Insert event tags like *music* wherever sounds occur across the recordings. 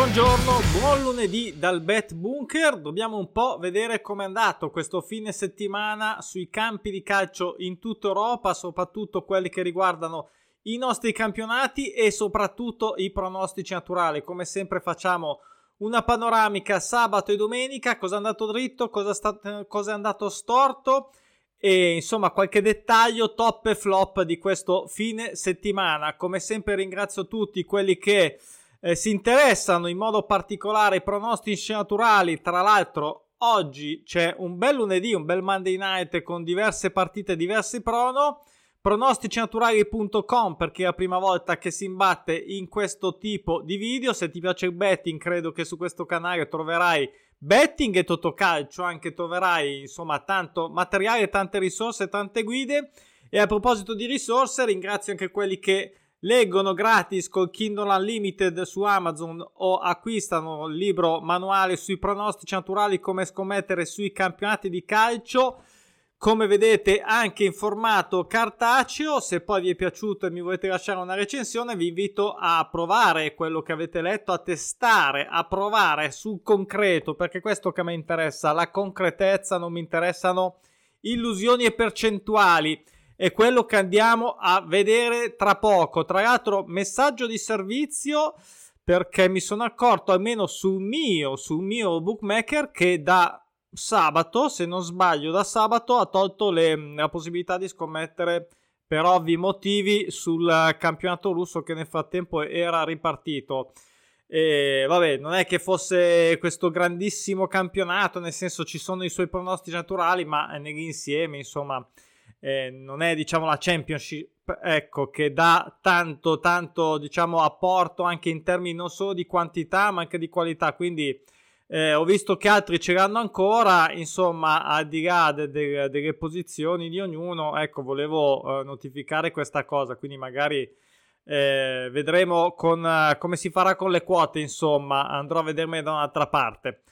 Buongiorno, buon lunedì dal Bet Bunker. Dobbiamo un po' vedere com'è andato questo fine settimana sui campi di calcio in tutta Europa, soprattutto quelli che riguardano i nostri campionati e soprattutto i pronostici naturali. Come sempre facciamo una panoramica sabato e domenica, cosa è andato dritto, cosa, sta, cosa è andato storto e insomma qualche dettaglio top e flop di questo fine settimana. Come sempre ringrazio tutti quelli che eh, si interessano in modo particolare ai pronostici naturali. Tra l'altro, oggi c'è un bel lunedì, un bel Monday night con diverse partite, diversi prono. Pronosticinaturali.com perché è la prima volta che si imbatte in questo tipo di video. Se ti piace il betting, credo che su questo canale troverai betting e totocalcio. Anche troverai insomma tanto materiale, tante risorse, tante guide. E a proposito di risorse, ringrazio anche quelli che leggono gratis col Kindle Unlimited su Amazon o acquistano il libro manuale sui pronostici naturali come scommettere sui campionati di calcio. Come vedete anche in formato cartaceo se poi vi è piaciuto e mi volete lasciare una recensione vi invito a provare quello che avete letto a testare a provare sul concreto perché questo che mi interessa. La concretezza non mi interessano illusioni e percentuali è quello che andiamo a vedere tra poco. Tra l'altro, messaggio di servizio perché mi sono accorto almeno sul mio, sul mio bookmaker che da sabato, se non sbaglio, da sabato ha tolto le, la possibilità di scommettere per ovvi motivi sul campionato russo che nel frattempo era ripartito. E vabbè, non è che fosse questo grandissimo campionato, nel senso ci sono i suoi pronostici naturali, ma nell'insieme, insomma, eh, non è diciamo la championship ecco che dà tanto tanto diciamo apporto anche in termini non solo di quantità ma anche di qualità. Quindi eh, ho visto che altri ce l'hanno ancora insomma al di là de- de- delle posizioni di ognuno ecco volevo eh, notificare questa cosa. Quindi magari eh, vedremo con, come si farà con le quote insomma. Andrò a vedermi da un'altra parte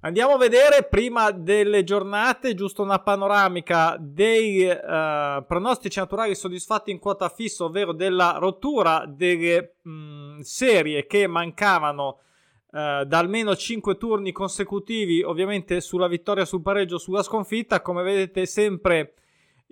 Andiamo a vedere prima delle giornate, giusto una panoramica dei uh, pronostici naturali soddisfatti in quota fissa, ovvero della rottura delle mh, mm, serie che mancavano uh, da almeno 5 turni consecutivi, ovviamente sulla vittoria, sul pareggio, sulla sconfitta. Come vedete, sempre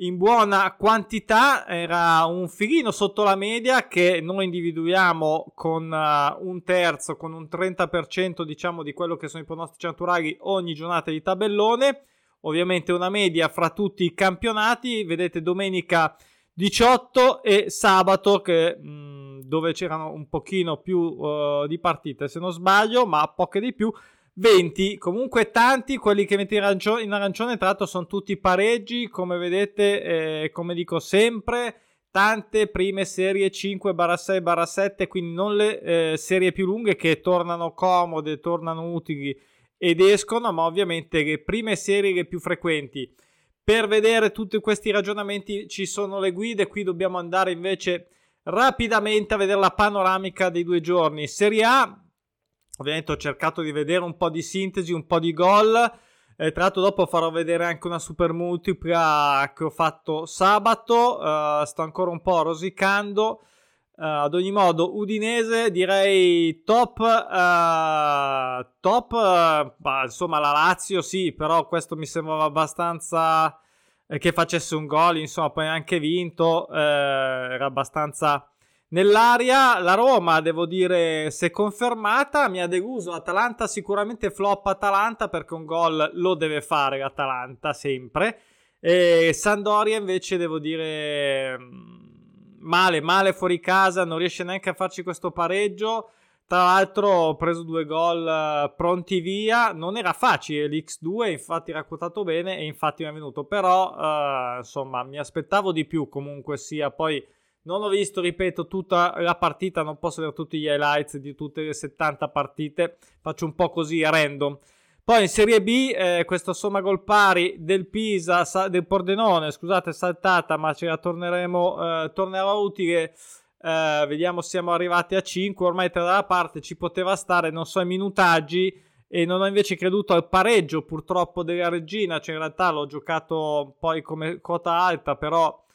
in buona quantità, era un filino sotto la media che noi individuiamo con uh, un terzo, con un 30% diciamo di quello che sono i pronostici naturali ogni giornata di tabellone. Ovviamente una media fra tutti i campionati, vedete domenica 18 e sabato che, mh, mm, dove c'erano un pochino più uh, di partite se non sbaglio, ma poche di più. 20, comunque tanti, quelli che metti in, arancio- in arancione tra l'altro sono tutti pareggi, come vedete, eh, come dico sempre, tante prime serie 5-6-7, quindi non le eh, serie più lunghe che tornano comode, tornano utili ed escono, ma ovviamente le prime serie più frequenti. Per vedere tutti questi ragionamenti ci sono le guide, qui dobbiamo andare invece rapidamente a vedere la panoramica dei due giorni. Serie A Ovviamente ho cercato di vedere un po' di sintesi, un po' di gol. Eh, tra l'altro dopo farò vedere anche una super multipla che ho fatto sabato. Uh, sto ancora un po' rosicando. Uh, ad ogni modo, Udinese direi top. Uh, top. Bah, insomma, la Lazio sì, però questo mi sembrava abbastanza che facesse un gol. Insomma, poi anche vinto. era abbastanza Nell'aria la Roma, devo dire, se confermata, mi ha deluso. Atalanta sicuramente flop Atalanta perché un gol lo deve fare l'Atalanta sempre. E Sandoria invece devo dire mm, male, male fuori casa, non riesce neanche a farci questo pareggio. Tra l'altro ho preso due gol eh, pronti via, non era facile l'X2, infatti era quotato bene e infatti mi è venuto, però uh, insomma mi aspettavo di più comunque sia, poi non ho visto, ripeto, tutta la partita, non posso vedere tutti gli highlights di tutte le 70 partite, faccio un po' così a random. Poi in Serie B, eh, questo somma gol pari del Pisa, sa- del Pordenone, scusate, saltata, ma ce la torneremo, eh, tornerà utile. Eh, vediamo siamo arrivati a 5, ormai tra la parte ci poteva stare, non so, i minutaggi e non ho invece creduto al pareggio purtroppo della regina, cioè in realtà l'ho giocato poi come quota alta, però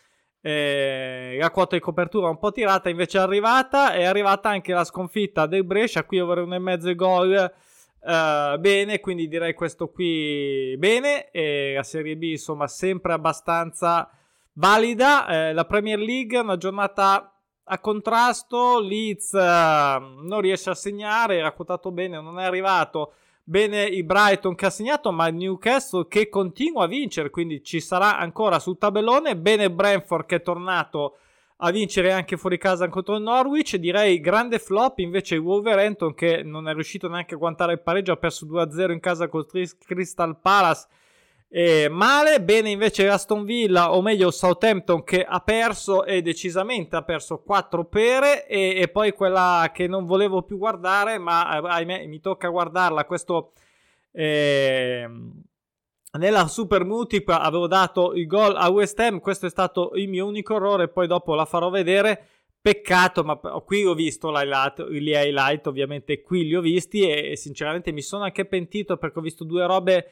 eh, la quota di copertura un po' tirata invece è arrivata. È arrivata anche la sconfitta del Brescia. Qui over 1,5 gol uh, bene quindi direi questo qui bene. E la Serie B insomma sempre abbastanza valida. Eh, la Premier League una giornata a contrasto. Leeds uh, non riesce a segnare era quotato bene non è arrivato Bene il Brighton che ha segnato, ma il Newcastle che continua a vincere, quindi ci sarà ancora sul tabellone. Bene Brentford che è tornato a vincere anche fuori casa contro il Norwich. Direi grande flop invece Wolverhampton che non è riuscito neanche a guantare il pareggio, ha perso 2-0 in casa contro Crystal Palace eh, male, bene invece Aston Villa, o meglio Southampton che ha perso e decisamente ha perso 4 pere e, e poi quella che non volevo più guardare ma eh, ahimè mi tocca guardarla, questo eh, nella Super Multipla avevo dato il gol a West Ham, questo è stato il mio unico errore, poi dopo la farò vedere. Peccato, ma qui ho visto gli highlight, ovviamente qui li ho visti e, e sinceramente mi sono anche pentito perché ho visto due robe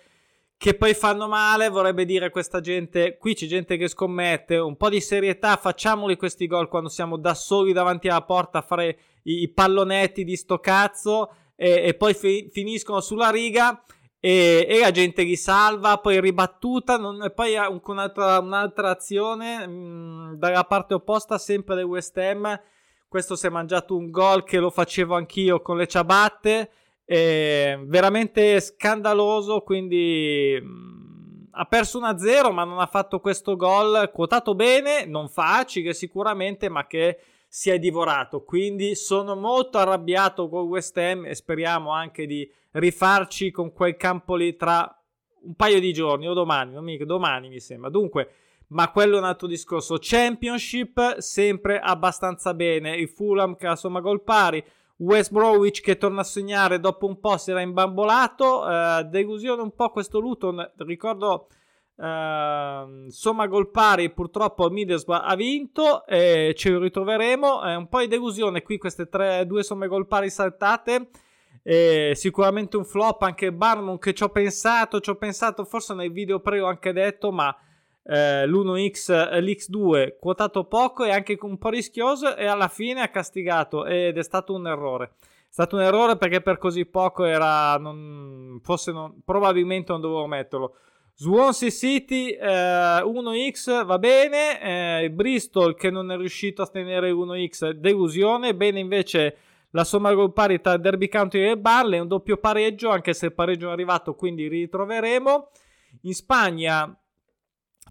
che poi fanno male, vorrebbe dire questa gente, qui c'è gente che scommette, un po' di serietà, facciamoli questi gol quando siamo da soli davanti alla porta a fare i, i pallonetti di sto cazzo e, e poi fi, finiscono sulla riga e, e, la gente li salva, poi ribattuta, non, e poi un, un'altra, un'altra, azione mh, mm, dalla parte opposta sempre del West Ham, questo si è mangiato un gol che lo facevo anch'io con le ciabatte eh, veramente scandaloso, quindi mm, ha perso 1-0 ma non ha fatto questo gol quotato bene, non facile sicuramente, ma che si è divorato. Quindi sono molto arrabbiato con West Ham e speriamo anche di rifarci con quel campo lì tra un paio di giorni o domani, non mica, domani mi sembra. Dunque, ma quello è un altro discorso. Championship sempre abbastanza bene. Il Fulham che ha insomma gol pari. West Bromwich che torna a segnare dopo un po' si era imbambolato. Uh, delusione un po' questo Luton. Ricordo uh, somma gol pari. Purtroppo Middlesbrough ha vinto. E lo ritroveremo. È un po' di delusione qui queste tre, due somme gol pari saltate. E sicuramente un flop anche Barnum che ci ho pensato. Ci ho pensato forse nel video pre ho anche detto, ma eh, l'1x, eh, l'X2 quotato poco e anche un po' rischioso e alla fine ha castigato ed è stato un errore. È stato un errore perché per così poco era, non, forse non, probabilmente non dovevo metterlo. Swansea City eh, 1x va bene, eh, Bristol che non è riuscito a tenere 1x delusione, bene invece la somma gol pari tra Derby County e Barley, un doppio pareggio anche se il pareggio è arrivato quindi ritroveremo. In Spagna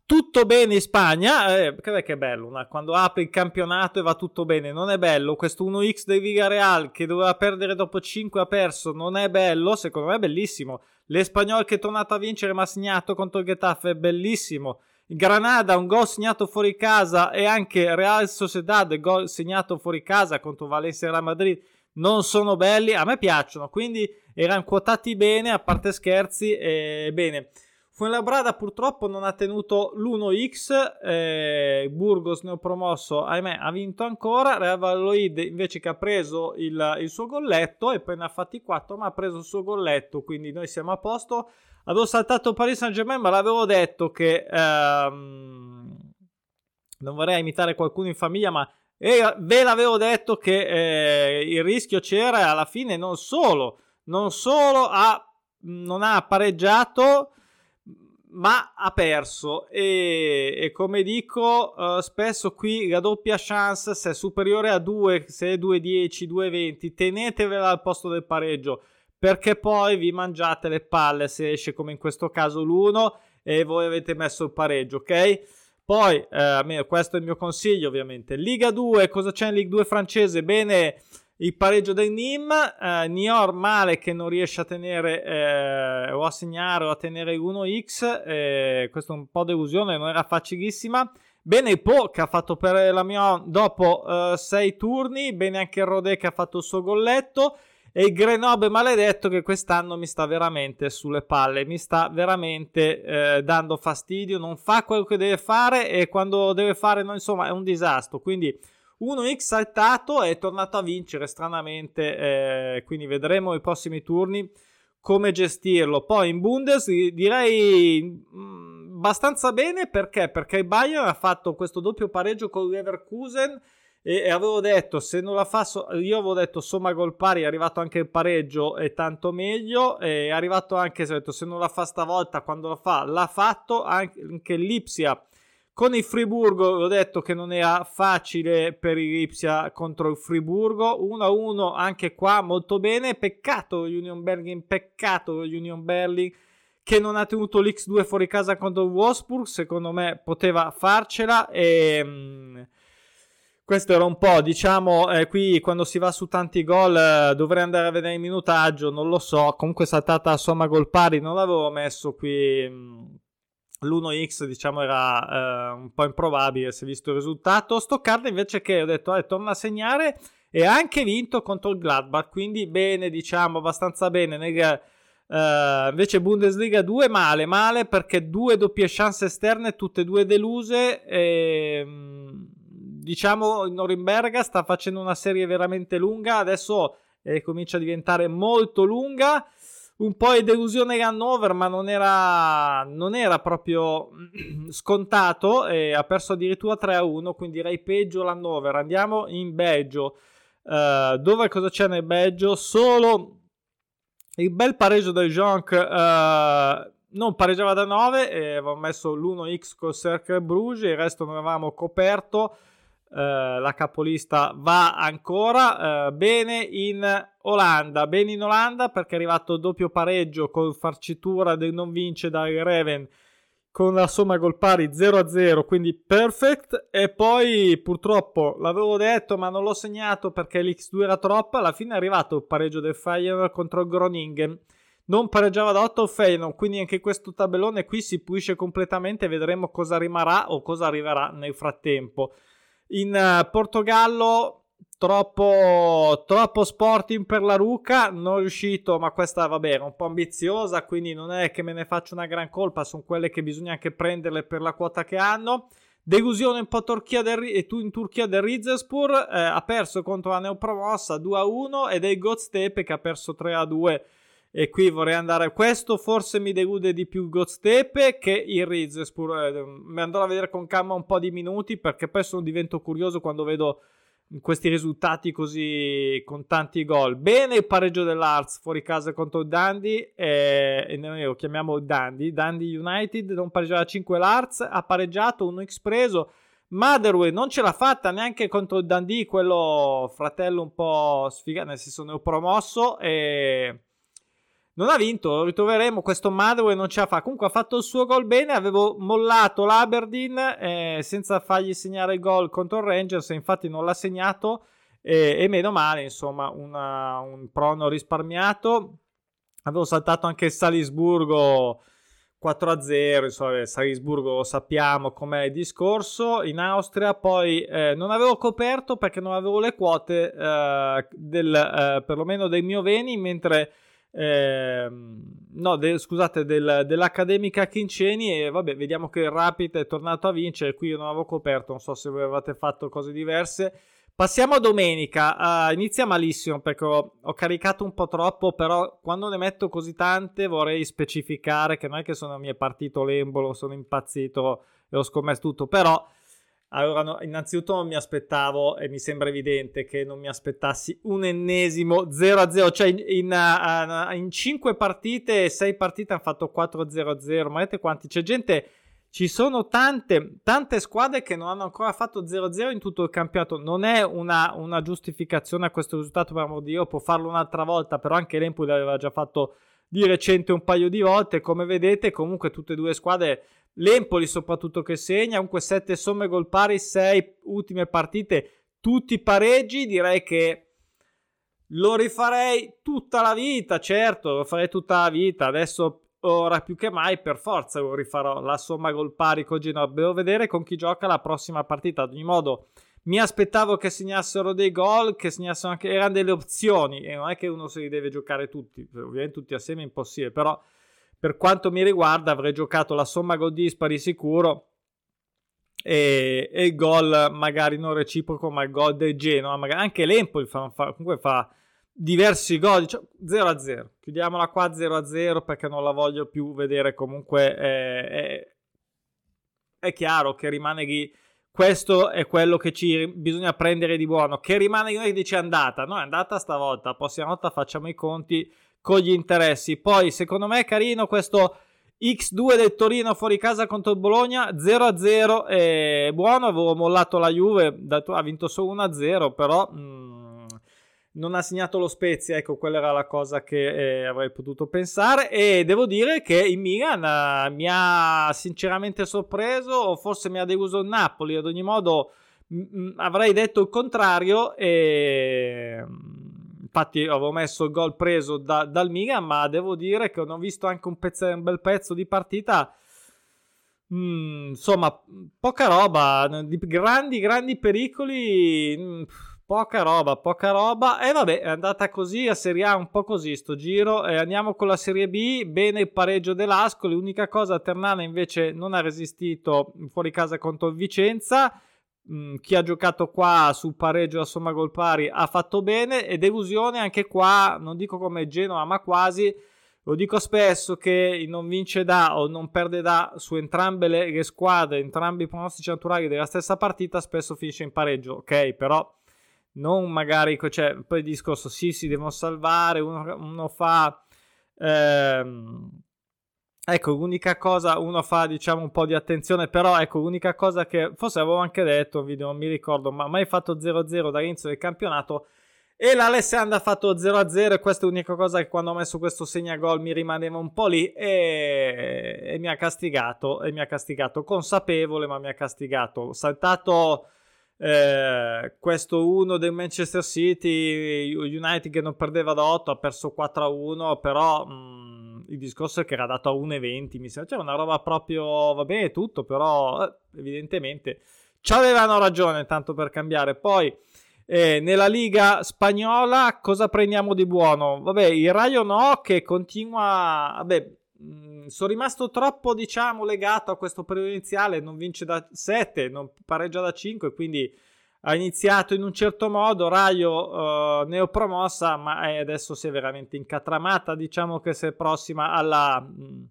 tutto bene in Spagna, eh, che bello, una, quando apri il campionato e va tutto bene, non è bello, questo 1x del Villarreal che doveva perdere dopo 5 ha perso, non è bello, secondo me è bellissimo, l'Espagnol che è tornato a vincere ma ha segnato contro il Getafe è bellissimo, Granada un gol segnato fuori casa e anche Real Sociedad gol segnato fuori casa contro Valencia e Real Madrid non sono belli, a me piacciono, quindi erano quotati bene, a parte scherzi, e bene. Fuenlabrada purtroppo non ha tenuto l'1x, eh, Burgos ne ho promosso, ahimè ha vinto ancora, Real Valladolid invece che ha preso il, il, suo golletto e poi ne ha fatti 4 ma ha preso il suo golletto, quindi noi siamo a posto. Avevo saltato Paris Saint Germain ma l'avevo detto che ehm, non vorrei imitare qualcuno in famiglia ma eh, ve l'avevo detto che eh, il rischio c'era alla fine non solo, non solo ha, non ha pareggiato ma ha perso. E, e come dico uh, spesso qui la doppia chance se è superiore a 2 se è 2-10 2-20 tenetevela al posto del pareggio perché poi vi mangiate le palle se esce come in questo caso l'1 e voi avete messo il pareggio ok? Poi eh, questo è il mio consiglio ovviamente. Liga 2 cosa c'è in Liga 2 francese? Bene il pareggio del Nim, eh, Nior male che non riesce a tenere eh, o a segnare o a tenere 1x, eh, questo è un po' delusione, non era facilissima. Bene Po che ha fatto per la mia dopo 6 eh, turni, bene anche il Rodé che ha fatto il suo golletto e il Grenoble maledetto che quest'anno mi sta veramente sulle palle, mi sta veramente eh, dando fastidio, non fa quello che deve fare e quando deve fare, no, insomma, è un disastro, quindi 1x saltato è tornato a vincere stranamente, eh, quindi vedremo i prossimi turni come gestirlo. Poi in Bundes direi mh, mm, abbastanza bene perché? Perché il Bayern ha fatto questo doppio pareggio con Leverkusen e, e avevo detto se non la fa so- io avevo detto somma gol pari è arrivato anche il pareggio e tanto meglio è arrivato anche se, detto, se non la fa stavolta quando la fa l'ha fatto anche, anche l'Ipsia con il Friburgo ho detto che non era facile per il Lipsia contro il Friburgo. 1-1 anche qua molto bene. Peccato Union Berlin peccato Union Berlin che non ha tenuto l'X2 fuori casa contro il Wolfsburg. Secondo me poteva farcela e mm, questo era un po', diciamo, eh, qui quando si va su tanti gol eh, dovrei andare a vedere il minutaggio, non lo so, comunque saltata a somma gol pari, non l'avevo messo qui, mm, l'1x diciamo era eh, un po' improbabile se visto il risultato, Stoccarda invece che ho detto, eh, torna a segnare e ha anche vinto contro il Gladbach, quindi bene, diciamo, abbastanza bene, nel, Uh, invece Bundesliga 2 male, male perché due doppie chance esterne, tutte e due deluse. E, ehm, diciamo Norimberga sta facendo una serie veramente lunga, adesso eh, comincia a diventare molto lunga. Un po' di delusione Hannover, ma non era, non era proprio *clears throat* scontato. E ha perso addirittura 3-1, quindi direi peggio l'Hannover. Andiamo in Belgio. Uh, dove cosa c'è nel Belgio? Solo il bel pareggio del Jonk. Uh, non pareggiava da 9 e avevamo messo l'1x col Cercle Bruges, il resto non avevamo coperto. Uh, la capolista va ancora uh, bene in Olanda bene in Olanda perché è arrivato doppio pareggio con farcitura del non vince dal Reven con la somma gol pari 0-0 quindi perfect. E poi purtroppo l'avevo detto ma non l'ho segnato perché l'X2 era troppa alla fine è arrivato il pareggio del Feyenoord contro il Groningen. Non pareggiava da 8 il Feyenoord quindi anche questo tabellone qui si pulisce completamente vedremo cosa rimarrà o cosa arriverà nel frattempo in uh, Portogallo troppo, troppo sporting per la Ruca, non riuscito, ma questa vabbè era un po' ambiziosa, quindi non è che me ne faccio una gran colpa, sono quelle che bisogna anche prenderle per la quota che hanno. Delusione un po' Turchia del, in Turchia del Rizespur, eh, ha perso contro la neopromossa 2-1 ed è il Goztepe che ha perso 3-2 e qui vorrei andare questo forse mi delude di più Goztepe che il Rizespur eh, mi andrò a vedere con calma un po' di minuti perché poi sono divento curioso quando vedo questi risultati così con tanti gol. Bene il pareggio dell'Arts fuori casa contro Dundee eh, e noi lo chiamiamo Dundee Dundee United non pareggiava 5 l'Arts ha pareggiato un X preso. Motherway non ce l'ha fatta neanche contro Dundee quello fratello un po' sfigato nel senso ne ho promosso e non ha vinto, ritroveremo. Questo Madway non ce la fa. Comunque ha fatto il suo gol bene. Avevo mollato l'Aberdeen eh, senza fargli segnare il gol contro il Rangers. Infatti non l'ha segnato. Eh, e meno male, insomma, una, un prono risparmiato. Avevo saltato anche il Salisburgo 4-0. Insomma, Salisburgo lo sappiamo com'è il discorso. In Austria poi eh, non avevo coperto perché non avevo le quote eh, del, eh, perlomeno del mio Veni, mentre eh, no, de, scusate, del, dell'Accademica Chinceni e vabbè, vediamo che il Rapid è tornato a vincere, qui io non avevo coperto, non so se voi avevate fatto cose diverse. Passiamo a domenica, uh, inizia malissimo perché ho, ho, caricato un po' troppo, però quando ne metto così tante vorrei specificare che non è che sono mi è partito l'embolo, sono impazzito e ho scommesso tutto, però allora, no, innanzitutto non mi aspettavo, e mi sembra evidente che non mi aspettassi un ennesimo 0-0, cioè in, in, uh, in 5 partite, 6 partite hanno fatto 4-0-0, ma vedete quanti? C'è gente, ci sono tante, tante squadre che non hanno ancora fatto 0-0 in tutto il campionato, non è una, una giustificazione a questo risultato, per amor di Dio, può farlo un'altra volta, però anche l'Empoli aveva già fatto di recente un paio di volte, come vedete comunque tutte e due squadre L'Empoli soprattutto che segna, comunque 7 somme gol pari, 6 ultime partite, tutti pareggi, direi che lo rifarei tutta la vita, certo, lo farei tutta la vita, adesso ora più che mai per forza lo rifarò, la somma gol pari con Genoa, devo vedere con chi gioca la prossima partita, ad ogni modo mi aspettavo che segnassero dei gol, che segnassero anche, erano delle opzioni e non è che uno se li deve giocare tutti, ovviamente tutti assieme è impossibile, però per quanto mi riguarda, avrei giocato la somma gol dispari sicuro e, e il gol magari non reciproco, ma il gol del Genoa. Magari, anche l'Empoli fa, fa, comunque fa diversi gol. Cioè, 0-0. Chiudiamola qua 0-0 perché non la voglio più vedere comunque. Eh, eh, è chiaro che rimane lì. Questo è quello che ci bisogna prendere di buono. Che rimane lì dice è andata. No, è andata stavolta. La prossima volta facciamo i conti con gli interessi. Poi, secondo me, è carino questo X2 del Torino fuori casa contro il Bologna 0-0 è buono avevo mollato la Juve ha vinto solo 1-0 però mh, mm, non ha segnato lo Spezia ecco quella era la cosa che eh, avrei potuto pensare e devo dire che il Milan eh, mi ha sinceramente sorpreso o forse mi ha deluso il Napoli ad ogni modo mh, avrei detto il contrario e infatti avevo messo il gol preso da, dal Milan, ma devo dire che ho visto anche un, pezzo, un bel pezzo di partita. Mm, insomma, poca roba, di grandi, grandi pericoli, mm, poca roba, poca roba. E vabbè, è andata così a Serie A, un po' così sto giro. E andiamo con la Serie B, bene il pareggio dell'Ascoli. L'unica cosa, Ternana invece non ha resistito fuori casa contro Vicenza. Mm, chi ha giocato qua sul pareggio a somma gol pari ha fatto bene e delusione anche qua, non dico come Genoa ma quasi, lo dico spesso che non vince da o non perde da su entrambe le, le squadre, entrambi i pronostici naturali della stessa partita spesso finisce in pareggio, ok? Però non magari, cioè, poi il discorso sì si devono salvare, uno, uno fa... Ehm, Ecco, l'unica cosa, uno fa diciamo un po' di attenzione, però ecco, l'unica cosa che forse avevo anche detto video, non mi ricordo, ma mai fatto 0-0 dall'inizio del campionato e l'Alessandra ha fatto 0-0 e questa è l'unica cosa che quando ho messo questo segnagol mi rimaneva un po' lì e, e mi ha castigato, e mi ha castigato consapevole, ma mi ha castigato. Ho saltato eh, questo 1 del Manchester City, United che non perdeva da 8, ha perso 4-1, però... Mh, mm, il discorso che era dato a 1,20, mi sembra, cioè una roba proprio, va bene tutto, però eh, evidentemente ci avevano ragione tanto per cambiare. Poi eh, nella Liga spagnola cosa prendiamo di buono? Vabbè, il Rayo no che continua, vabbè, mm, sono rimasto troppo diciamo legato a questo periodo iniziale, non vince da 7, non pareggia da 5, quindi ha iniziato in un certo modo, Raio uh, neopromossa, ma adesso si è veramente incatramata, diciamo che si è prossima alla, mm,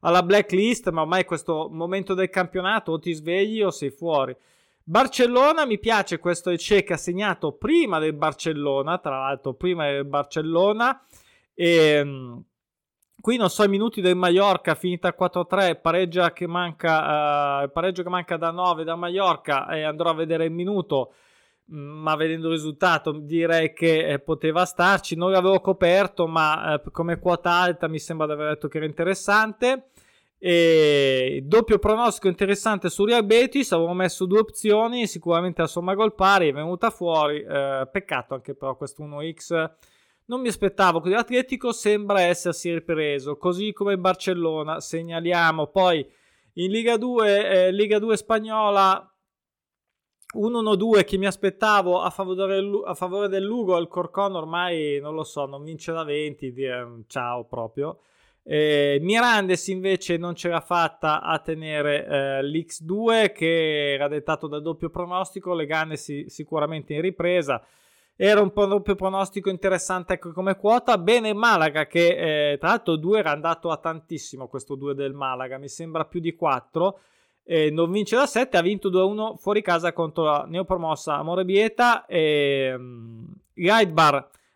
alla blacklist, ma ormai questo momento del campionato o ti svegli o sei fuori. Barcellona, mi piace questo Ece che ha segnato prima del Barcellona, tra l'altro prima del Barcellona, e... Um, Qui non so i minuti del Mallorca, finita 4-3, pareggia che manca, uh, pareggio che manca da 9 da Mallorca e andrò a vedere il minuto, mm, ma vedendo il risultato direi che eh, poteva starci. Non l'avevo coperto, ma eh, come quota alta mi sembra di aver detto che era interessante. E doppio pronostico interessante su Real Betis, avevo messo due opzioni, sicuramente la somma gol pari è venuta fuori, eh, peccato anche però questo 1x non mi aspettavo così. L'Atletico sembra essersi ripreso, così come il Barcellona. Segnaliamo poi in Liga 2, eh, Liga 2 spagnola 1-1-2 che mi aspettavo a favore, a favore del Lugo. Il Corcon ormai non lo so, non vince da 20. Dire, ciao proprio. Eh, Mirandes invece non ce l'ha fatta a tenere eh, l'X2 che era dettato da doppio pronostico. Legane si, sicuramente in ripresa era un po' più pronostico interessante ecco, come quota. Bene Malaga che eh, tra l'altro 2 era andato a tantissimo questo 2 del Malaga, mi sembra più di 4. Eh, non vince da 7, ha vinto 2-1 fuori casa contro la neopromossa Amorebieta e um,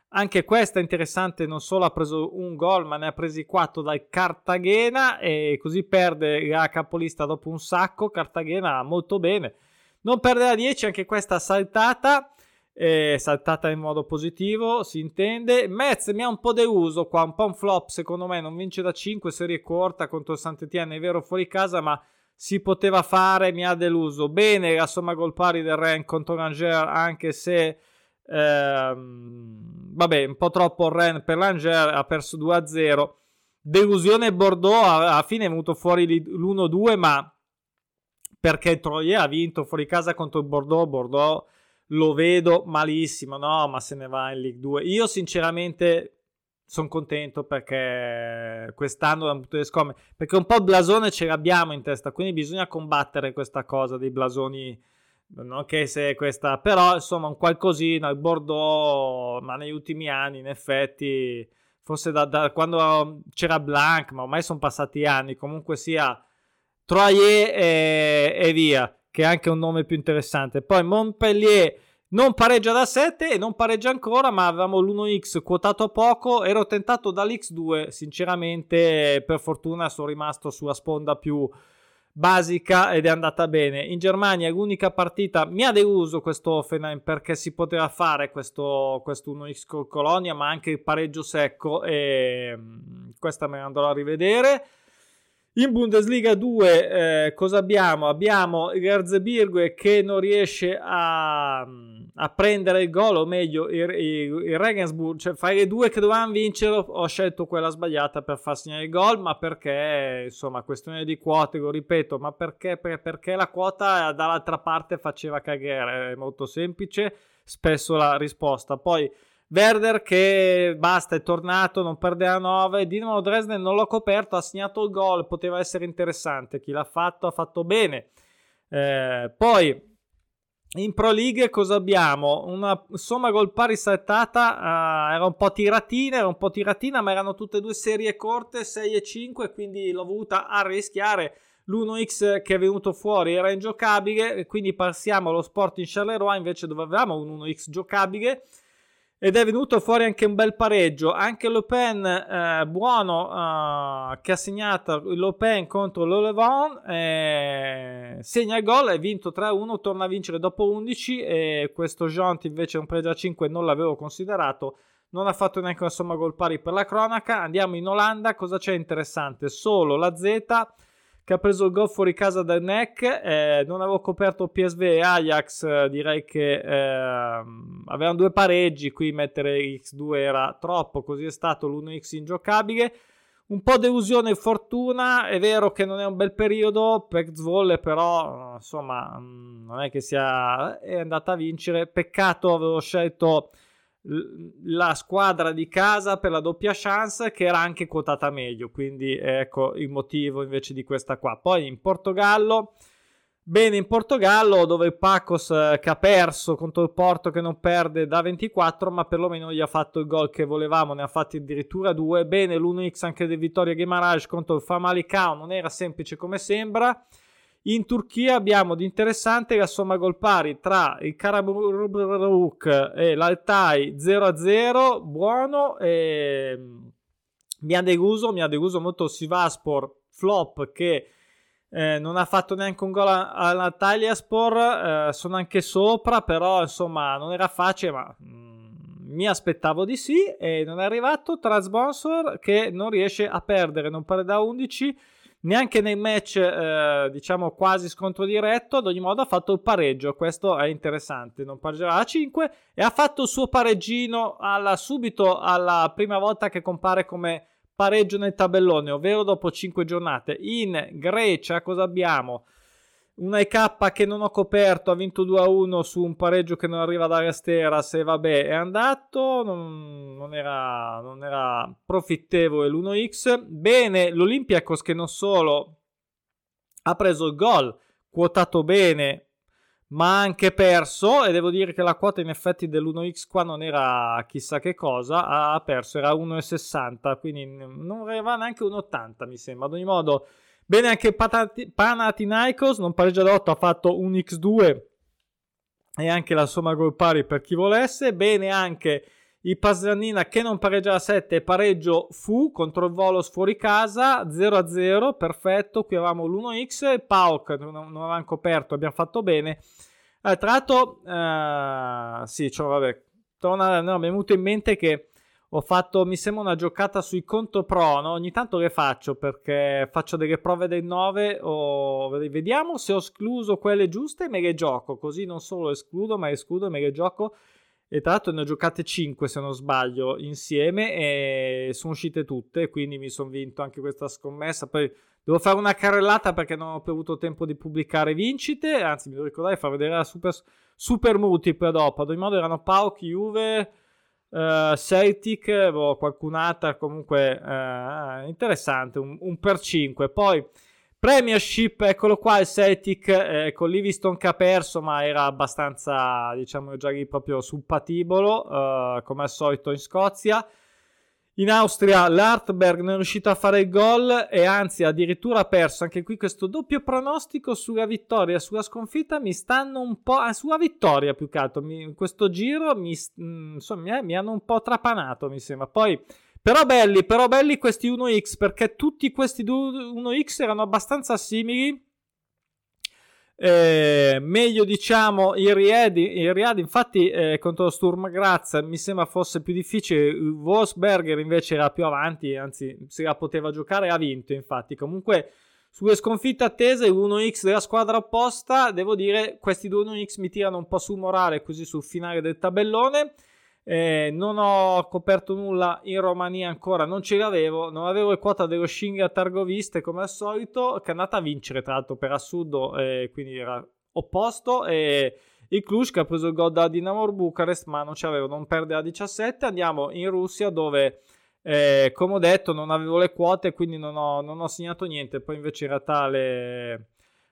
anche questa interessante, non solo ha preso un gol, ma ne ha presi 4 dal Cartagena e così perde la capolista dopo un sacco. Cartagena molto bene. Non perde la 10, anche questa saltata è saltata in modo positivo, si intende. Metz mi ha un po' deluso qua, un po' un flop secondo me, non vince da 5, serie corta contro Sant'Etienne, è vero fuori casa, ma si poteva fare, mi ha deluso. Bene la somma gol pari del Ren contro l'Angers, anche se ehm, vabbè, un po' troppo il Ren per l'Angers, ha perso 2-0. Delusione Bordeaux, alla fine è venuto fuori l'1-2, ma perché il Troyer ha vinto fuori casa contro il Bordeaux, Bordeaux lo vedo malissimo, no, ma se ne va in League 2. Io sinceramente sono contento perché quest'anno da un punto di vista perché un po' il blasone ce l'abbiamo in testa, quindi bisogna combattere questa cosa dei blasoni non che se questa, però insomma un qualcosina, il Bordeaux, ma negli ultimi anni in effetti, forse da, da quando c'era Blanc, ma ormai sono passati anni, comunque sia Troyer e, e via, che è anche un nome più interessante. Poi Montpellier non pareggia da 7 e non pareggia ancora, ma avevamo l'1x quotato poco. Ero tentato dall'x2, sinceramente, per fortuna sono rimasto sulla sponda più basica ed è andata bene. In Germania l'unica partita mi ha deluso questo Offenheim perché si poteva fare questo, questo 1x con Colonia, ma anche il pareggio secco e mm, questa me la andrò a rivedere. In Bundesliga 2 eh, cosa abbiamo? Abbiamo il Erzebirgue che non riesce a, a, prendere il gol, o meglio il, il, il Regensburg, cioè fare le due che dovevano vincere, ho scelto quella sbagliata per far segnare il gol, ma perché, insomma, questione di quote, lo ripeto, ma perché, perché la quota dall'altra parte faceva cagare, è molto semplice, spesso la risposta. Poi Werder che basta, è tornato, non perde a 9. Dinamo Dresden non l'ho coperto, ha segnato il gol, poteva essere interessante. Chi l'ha fatto ha fatto bene. Eh, poi in Pro League cosa abbiamo? Una somma gol pari saltata, uh, era un po' tiratina, era un po' tiratina, ma erano tutte e due serie corte, 6 e 5, quindi l'ho voluta arrischiare. L'1x che è venuto fuori era ingiocabile, quindi passiamo allo sport in Charleroi invece dove avevamo un 1x giocabile ed è venuto fuori anche un bel pareggio. Anche Lopen eh, buono eh, che ha segnato Lopen contro l'Olevon eh, segna il gol, è vinto 3-1, torna a vincere dopo 11 e questo Jont invece un pregio a 5 non l'avevo considerato. Non ha fatto neanche una gol pari per la cronaca. Andiamo in Olanda, cosa c'è interessante? Solo la Z che ha preso il gol fuori casa dal NEC. Eh, non avevo coperto PSV e Ajax, eh, direi che eh, avevano due pareggi. Qui mettere X2 era troppo, così è stato l'1X ingiocabile. Un po' delusione e fortuna, è vero che non è un bel periodo per Zvolle, però insomma mm, non è che sia è andata a vincere. Peccato, avevo scelto la squadra di casa per la doppia chance che era anche quotata meglio quindi ecco il motivo invece di questa qua. Poi in Portogallo bene in Portogallo dove il Pacos eh, che ha perso contro il Porto che non perde da 24 ma perlomeno gli ha fatto il gol che volevamo ne ha fatti addirittura due. Bene l'1x anche del Vittoria Guimarães contro il Famalicão non era semplice come sembra in Turchia abbiamo di interessante la somma gol pari tra il Karaburuk e l'Altai 0-0, buono. E... Mi ha deluso, mi ha deluso molto Sivaspor, flop che eh, non ha fatto neanche un gol all'Antalyaspor, eh, sono anche sopra, però insomma non era facile, ma mm, mi aspettavo di sì e non è arrivato. Transbonsor che non riesce a perdere, non perde da 11 neanche nei match eh, diciamo quasi scontro diretto ad ogni modo ha fatto il pareggio questo è interessante. Non pareggerà a 5 e ha fatto il suo pareggino alla, subito alla prima volta che compare come pareggio nel tabellone ovvero dopo 5 giornate. In Grecia cosa abbiamo una EK che non ho coperto, ha vinto 2-1 su un pareggio che non arriva da Resteras e vabbè è andato, non, non, era, non era profittevole l'1x. Bene, l'Olympiacos che non solo ha preso il gol, quotato bene, ma ha anche perso e devo dire che la quota in effetti dell'1x qua non era chissà che cosa, ha perso, era 1,60, quindi non arriva neanche 1,80 mi sembra. Ad ogni modo Bene anche Panathinaikos, non pareggia da 8, ha fatto un X2 e anche la somma gol pari per chi volesse. Bene anche il Pasranina che non pareggia da 7, pareggio fu contro il Volos fuori casa 0-0, perfetto. Qui avevamo l'1x, il Pauk non, non avevamo coperto, abbiamo fatto bene. Eh, tra l'altro, eh, sì, cioè, vabbè, torna, no, mi è venuto in mente che ho fatto, mi sembra, una giocata sui conto pro, no? Ogni tanto le faccio perché faccio delle prove del 9 o vediamo se ho escluso quelle giuste e me le gioco, così non solo escludo, ma escludo e me le gioco. E tra l'altro ne ho giocate 5 se non sbaglio insieme e sono uscite tutte, quindi mi sono vinto anche questa scommessa. Poi devo fare una carrellata perché non ho più avuto tempo di pubblicare vincite, anzi mi devo ricordare di far vedere la super, super multiple dopo. Ad ogni modo erano Pauk, Juve, Uh, Celtic, boh, qualcun'altra comunque uh, interessante, un, un, per 5. Poi Premiership, eccolo qua il Celtic eh, con Livingston che ha perso, ma era abbastanza, diciamo, già lì proprio sul patibolo, uh, come al solito in Scozia. In Austria l'Artberg non è riuscito a fare il gol e anzi addirittura ha perso. Anche qui questo doppio pronostico sulla vittoria e sulla sconfitta mi stanno un po'... Ah, sulla vittoria più che altro. Mi, questo giro mi, mm, insomma, mi, mi hanno un po' trapanato mi sembra. Poi però belli, però belli questi 1x perché tutti questi 1x erano abbastanza simili eh, meglio diciamo il Riad, il Riad infatti eh, contro Sturm Graz mi sembra fosse più difficile. Wolfsberger invece era più avanti anzi se la poteva giocare ha vinto infatti. Comunque sulle sconfitte attese l'1x della squadra opposta devo dire questi due 1x mi tirano un po' sul morale così sul finale del tabellone eh, non ho coperto nulla in Romania ancora, non ce l'avevo. Non avevo il quota dello Shinga Targoviste come al solito, che è andata a vincere tra l'altro per assurdo, eh, quindi era opposto. E il Cluj che ha preso il gol da Dinamo Bucarest, ma non ce l'avevo, non perde a 17. Andiamo in Russia dove, eh, come ho detto, non avevo le quote, quindi non ho, non ho segnato niente. Poi invece in realtà le,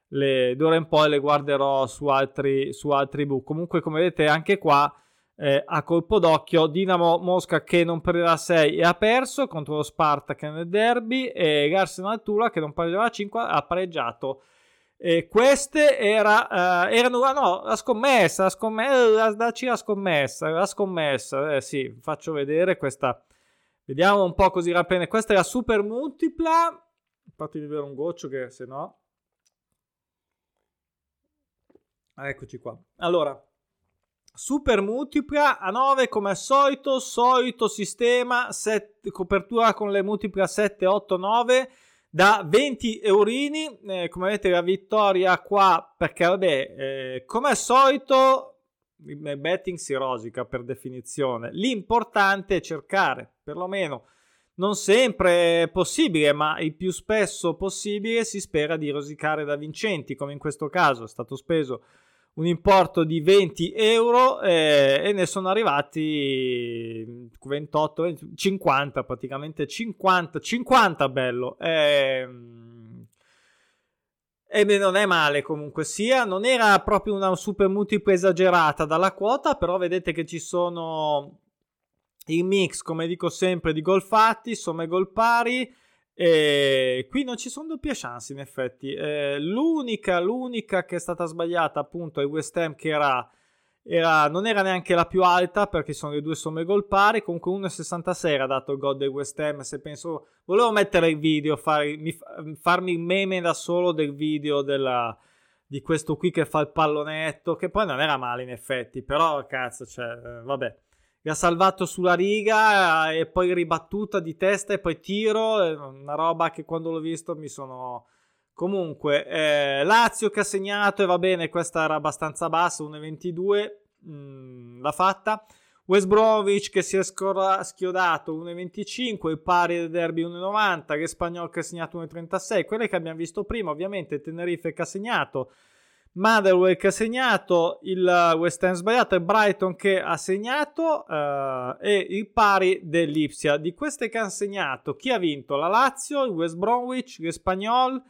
le d'ora in poi le guarderò su altri, su altri book. Comunque, come vedete, anche qua eh, a colpo d'occhio Dinamo Mosca che non perdeva 6 e ha perso contro lo Spartak nel derby e l'Arsenal Tula che non perdeva 5 ha pareggiato. E queste era, uh, erano ah no, la scommessa, la scommessa, dacci la scommessa, la scommessa, eh sì, faccio vedere questa, vediamo un po' così rapene, questa è la super multipla, fatti vedere un goccio che se no, eccoci qua, allora, Super multipla a 9 come al solito, solito sistema, set, copertura con le multiple 7, 8, 9 da 20 eurini. Eh, come vedete la vittoria qua perché vabbè, eh, come al solito il betting si rosica per definizione. L'importante è cercare, perlomeno non sempre possibile, ma il più spesso possibile si spera di rosicare da vincenti, come in questo caso è stato speso un importo di 20 euro eh, e ne sono arrivati 28, 20, 50 praticamente 50, 50 bello. Eh, e non è male comunque sia non era proprio una super multipla esagerata dalla quota però vedete che ci sono il mix come dico sempre di gol fatti somme gol pari e qui non ci sono doppie chance in effetti. Eh, l'unica, l'unica che è stata sbagliata appunto è West Ham che era, era, non era neanche la più alta perché sono le due somme gol pari. Comunque 1,66 era dato il gol del West Ham. Se penso, volevo mettere il video, farmi, farmi il meme da solo del video della, di questo qui che fa il pallonetto, che poi non era male in effetti, però cazzo, cioè, eh, vabbè mi ha salvato sulla riga e poi ribattuta di testa e poi tiro, una roba che quando l'ho visto mi sono... Comunque, eh, Lazio che ha segnato e va bene, questa era abbastanza bassa, 1,22, mh, l'ha fatta. West Bromwich che si è scora- schiodato 1,25, il pari del derby 1,90, che Spagnolo che ha segnato 1,36, quelle che abbiamo visto prima, ovviamente Tenerife che ha segnato Motherwell che ha segnato, il West Ham sbagliato e Brighton che ha segnato uh, e il pari dell'Ipsia. Di queste che hanno segnato, chi ha vinto? La Lazio, il West Bromwich, il Spagnol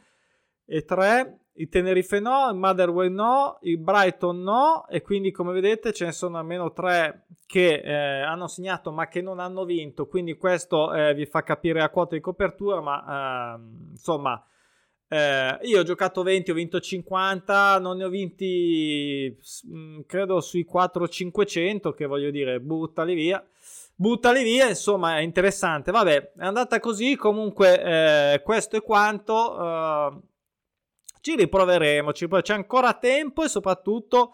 e tre, il Tenerife no, il Motherwell no, il Brighton no e quindi come vedete ce ne sono almeno tre che eh, hanno segnato ma che non hanno vinto, quindi questo eh, vi fa capire la quota di copertura, ma eh, insomma eh, io ho giocato 20, ho vinto 50, non ne ho vinti mm, credo sui 4-500 che voglio dire, buttali via. Buttali via, insomma, è interessante. Vabbè, è andata così. Comunque, eh, questo è quanto. Eh, ci riproveremo. Ci riproveremo. C'è ancora tempo e soprattutto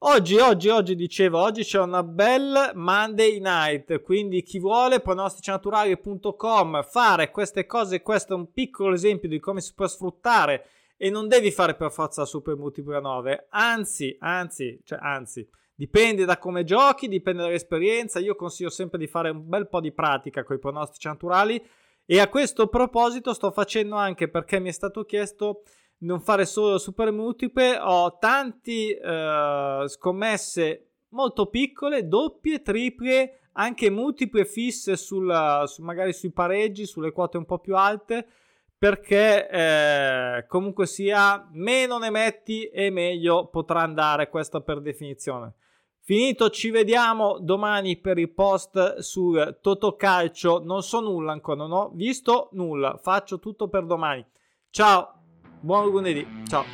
Oggi, oggi, oggi dicevo, oggi c'è una bella Monday night, quindi chi vuole pronosticinaturali.com fare queste cose, questo è un piccolo esempio di come si può sfruttare e non devi fare per forza super multipla 9, anzi, anzi, cioè anzi, dipende da come giochi, dipende dall'esperienza, io consiglio sempre di fare un bel po' di pratica con i pronostici naturali e a questo proposito sto facendo anche perché mi è stato chiesto non fare solo super multiple, ho tanti uh, scommesse molto piccole, doppie, triple, anche multiple fisse sulla, su, magari sui pareggi, sulle quote un po' più alte, perché eh, comunque sia meno ne metti e meglio potrà andare, questo per definizione. Finito, ci vediamo domani per il post sul Totocalcio. Non so nulla ancora, non ho visto nulla. Faccio tutto per domani. Ciao, Buon lunedì, ciao!